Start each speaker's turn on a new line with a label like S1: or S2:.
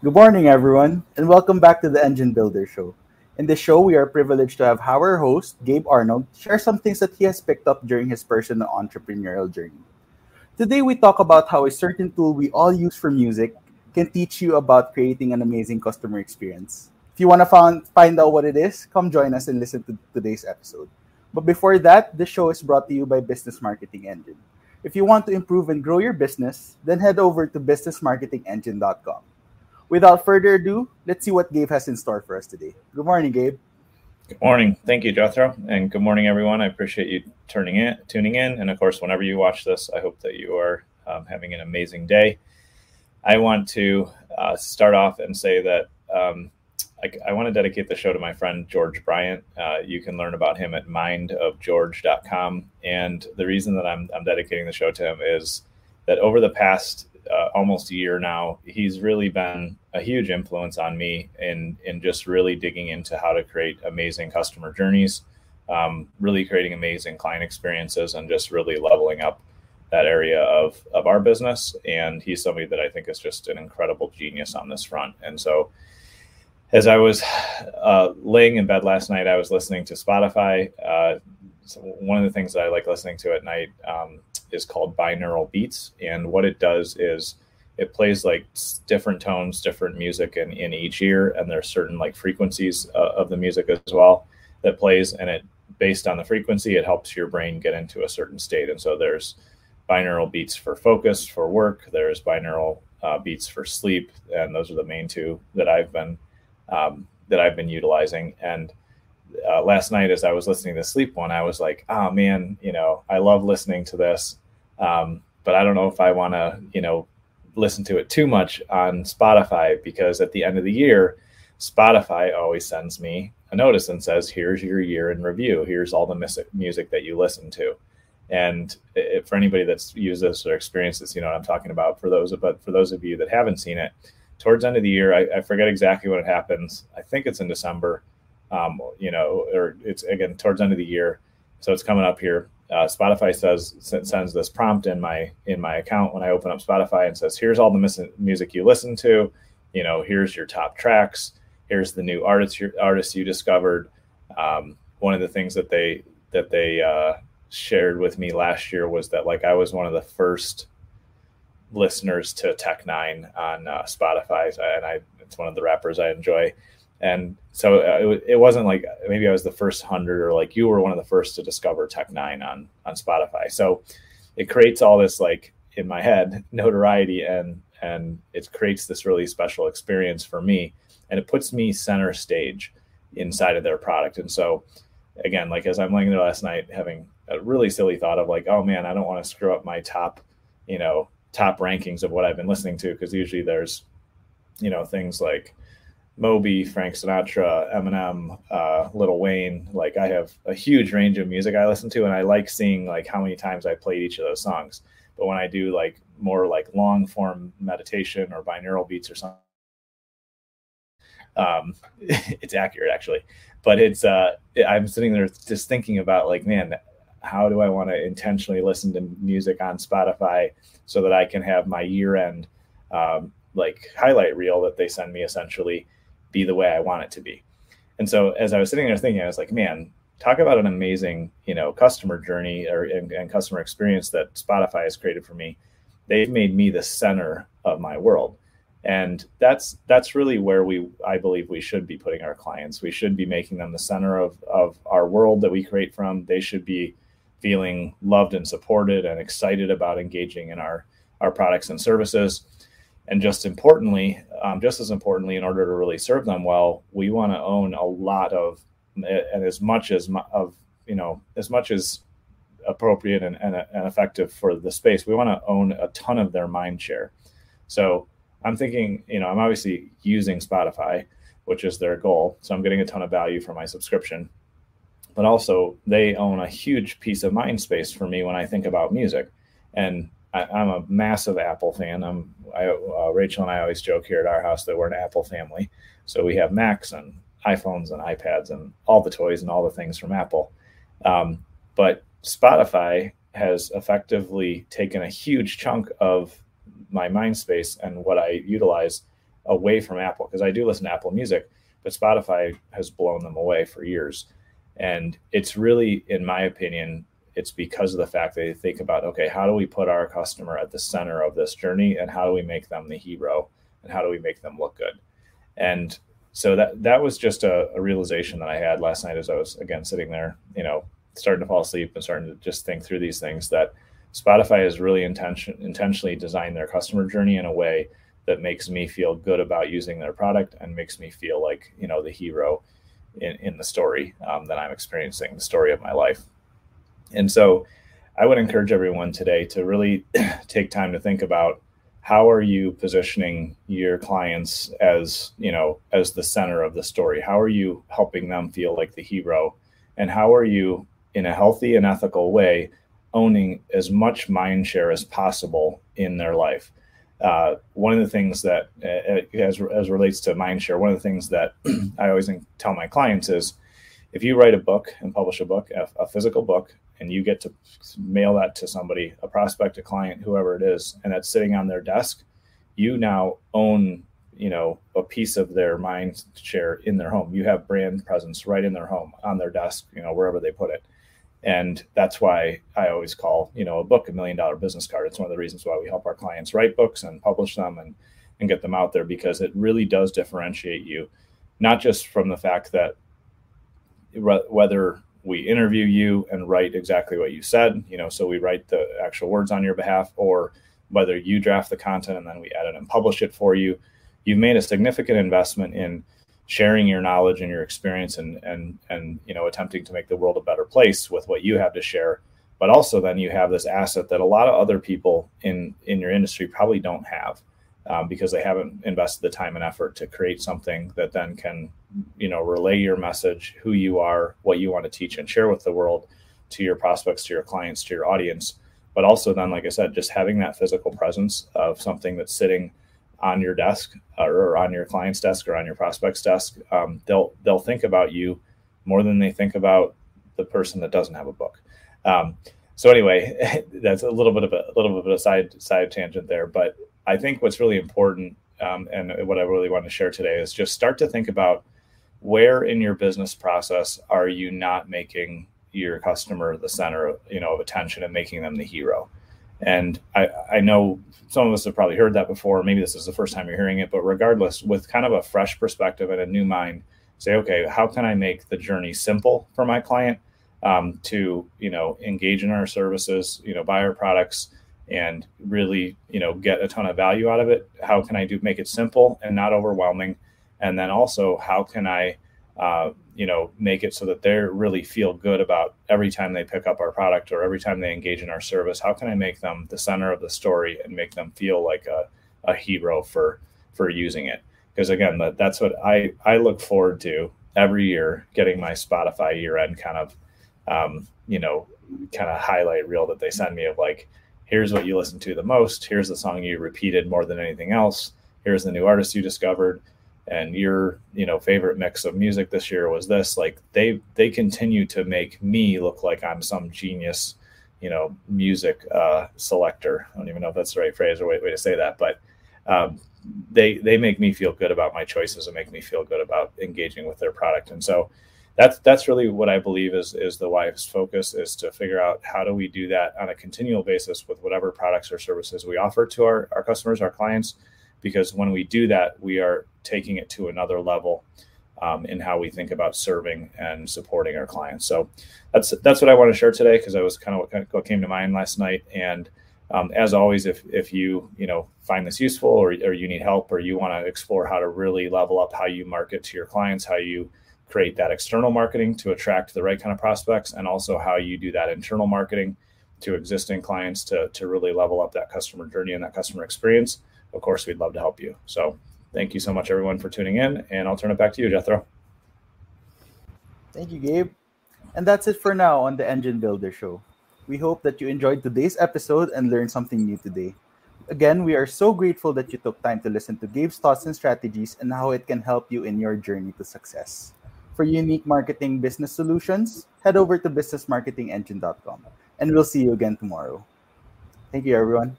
S1: Good morning, everyone, and welcome back to the Engine Builder Show. In this show, we are privileged to have our host, Gabe Arnold, share some things that he has picked up during his personal entrepreneurial journey. Today, we talk about how a certain tool we all use for music can teach you about creating an amazing customer experience. If you want to find, out what it is, come join us and listen to today's episode. But before that, the show is brought to you by Business Marketing Engine. If you want to improve and grow your business, then head over to businessmarketingengine.com. Without further ado, let's see what Gabe has in store for us today. Good morning, Gabe.
S2: Good morning. Thank you, Jethro. And good morning, everyone. I appreciate you turning in, tuning in. And of course, whenever you watch this, I hope that you are um, having an amazing day. I want to uh, start off and say that um, I, I, want to dedicate the show to my friend George Bryant. Uh, you can learn about him at mindofgeorge.com. And the reason that I'm, I'm dedicating the show to him is that over the past uh, almost a year now, he's really been a huge influence on me in in just really digging into how to create amazing customer journeys, um, really creating amazing client experiences, and just really leveling up that area of of our business. And he's somebody that I think is just an incredible genius on this front. And so, as I was uh, laying in bed last night, I was listening to Spotify. Uh, so one of the things that I like listening to at night um, is called binaural beats, and what it does is it plays like different tones, different music in, in each ear, and there's certain like frequencies uh, of the music as well that plays, and it based on the frequency, it helps your brain get into a certain state. And so there's binaural beats for focus for work. There's binaural uh, beats for sleep, and those are the main two that I've been um, that I've been utilizing. And uh, last night, as I was listening to sleep one, I was like, "Oh man, you know, I love listening to this." Um, but I don't know if I want to, you know, listen to it too much on Spotify because at the end of the year, Spotify always sends me a notice and says, "Here's your year in review. Here's all the music that you listen to." And it, for anybody that's used this or experienced this, you know what I'm talking about. For those, but for those of you that haven't seen it, towards end of the year, I, I forget exactly when it happens. I think it's in December. Um, you know, or it's again towards end of the year, so it's coming up here uh, Spotify says sends this prompt in my in my account when I open up Spotify and says, "Here's all the mis- music you listen to. You know, here's your top tracks. Here's the new artists your artists you discovered." Um, one of the things that they that they uh, shared with me last year was that like I was one of the first listeners to Tech N9ne on uh, Spotify, and I it's one of the rappers I enjoy and so uh, it, it, wasn't like maybe I was the first hundred or like you were one of the first to discover Tech N9ne on on Spotify. So it creates all this like in my head notoriety and and it creates this really special experience for me and it puts me center stage inside of their product. And so again, like as I'm laying there last night having a really silly thought of like, oh man, I don't want to screw up my top, you know, top rankings of what I've been listening to because usually there's, you know, things like Moby, Frank Sinatra, Eminem, uh, Lil Wayne. Like I have a huge range of music I listen to, and I like seeing like how many times I played each of those songs. But when I do like more like long form meditation or binaural beats or something, um, it's accurate actually. But it's uh, I'm sitting there just thinking about like, man, how do I want to intentionally listen to music on Spotify so that I can have my year end um, like highlight reel that they send me essentially be the way I want it to be. And so as I was sitting there thinking, I was like, man, talk about an amazing, you know, customer journey or and, and customer experience that Spotify has created for me. They've made me the center of my world. And that's that's really where we I believe we should be putting our clients. We should be making them the center of, of our world that we create from. They should be feeling loved and supported and excited about engaging in our our products and services and just importantly, um, just as importantly, in order to really serve them well, we want to own a lot of, and as much as of you know, as much as appropriate and, and, and effective for the space, we want to own a ton of their mind share. So I'm thinking, you know, I'm obviously using Spotify, which is their goal. So I'm getting a ton of value for my subscription. But also, they own a huge piece of mind space for me when I think about music. And I, am a massive Apple fan. I'm I, uh, Rachel and I always joke here at our house that we're an Apple family. So we have Macs and iPhones and iPads and all the toys and all the things from Apple. Um, but Spotify has effectively taken a huge chunk of my mind space and what I utilize away from Apple because I do listen to Apple Music, but Spotify has blown them away for years. And it's really, in my opinion, it's because of the fact that they think about okay, how do we put our customer at the center of this journey, and how do we make them the hero, and how do we make them look good? And so that that was just a, a realization that I had last night as I was again sitting there, you know, starting to fall asleep and starting to just think through these things that Spotify has really intention, intentionally designed their customer journey in a way that makes me feel good about using their product and makes me feel like you know the hero in, in the story um, that I'm experiencing, the story of my life. And so I would encourage everyone today to really take time to think about how are you positioning your clients as you know as the center of the story? How are you helping them feel like the hero? And how are you in a healthy and ethical way owning as much mind share as possible in their life? Uh, one of the things that uh, as, as relates to mind share one of the things that i always tell my clients is if you write a book and publish a book a, a physical book and you get to mail that to somebody, a prospect, a client, whoever it is, and that's sitting on their desk, you now own, you know, a piece of their mind share in their home. You have brand presence right in their home, on their desk, you know, wherever they put it. And that's why I always call, you know, a book a million dollar business card. It's one of the reasons why we help our clients write books and publish them and and get them out there because it really does differentiate you, not just from the fact that whether we interview you and write exactly what you said you know so we write the actual words on your behalf or whether you draft the content and then we edit and publish it for you. You've made a significant investment in sharing your knowledge and your experience and and and you know attempting to make the world a better place with what you have to share. But also then you have this asset that a lot of other people in in your industry probably don't have um, because they haven't invested the time and effort to create something that then can you know relay your message who you are what you want to teach and share with the world to your prospects to your clients to your audience. But also then like i said just having that physical presence of something that's sitting on your desk or on your client's desk or on your prospect's desk um, they'll they'll think about you more than they think about the person that doesn't have a book. Um, so anyway that's a little bit of a, a little bit of a side side tangent there but I think what's really important um, and what I really want to share today is just start to think about where in your business process are you not making your customer the center you know of attention and making them the hero? And I, I know some of us have probably heard that before. Maybe this is the first time you're hearing it but regardless with kind of a fresh perspective and a new mind say okay how can i make the journey simple for my client um, to you know engage in our services you know buy our products and really you know get a ton of value out of it. How can i do make it simple and not overwhelming? And then also how can i uh, you know make it so that they really feel good about every time they pick up our product or every time they engage in our service? How can i make them the center of the story and make them feel like a, a hero for for using it? Because again that, that's what i i look forward to every year getting my spotify year end kind of um, you know kind of highlight reel that they send me of like here's what you listen to the most. Here's the song you repeated more than anything else. Here's the new artist you discovered. And your you know favorite mix of music this year was this. Like they they continue to make me look like i'm some genius you know music uh, selector. I don't even know if that's the right phrase or way, way to say that but um, they they make me feel good about my choices and make me feel good about engaging with their product. And so that's that's really what I believe is is the wife's focus is to figure out how do we do that on a continual basis with whatever products or services we offer to our, our customers, our clients, because when we do that, we are taking it to another level um, in how we think about serving and supporting our clients. So that's that's what I want to share today because that was kind of what, what came to mind last night. And um, as always, if if you you know find this useful or, or you need help or you want to explore how to really level up how you market to your clients, how you create that external marketing to attract the right kind of prospects and also how you do that internal marketing to existing clients to, to really level up that customer journey and that customer experience. Of course we'd love to help you. So thank you so much everyone for tuning in and i'll turn it back to you jethro.
S1: Thank you gabe. And that's it for now on the engine builder show. We hope that you enjoyed today's episode and learned something new today. Again we are so grateful that you took time to listen to gabe's thoughts and strategies and how it can help you in your journey to success for unique marketing business solutions, head over to businessmarketingengine.com. And we'll see you again tomorrow. Thank you, everyone.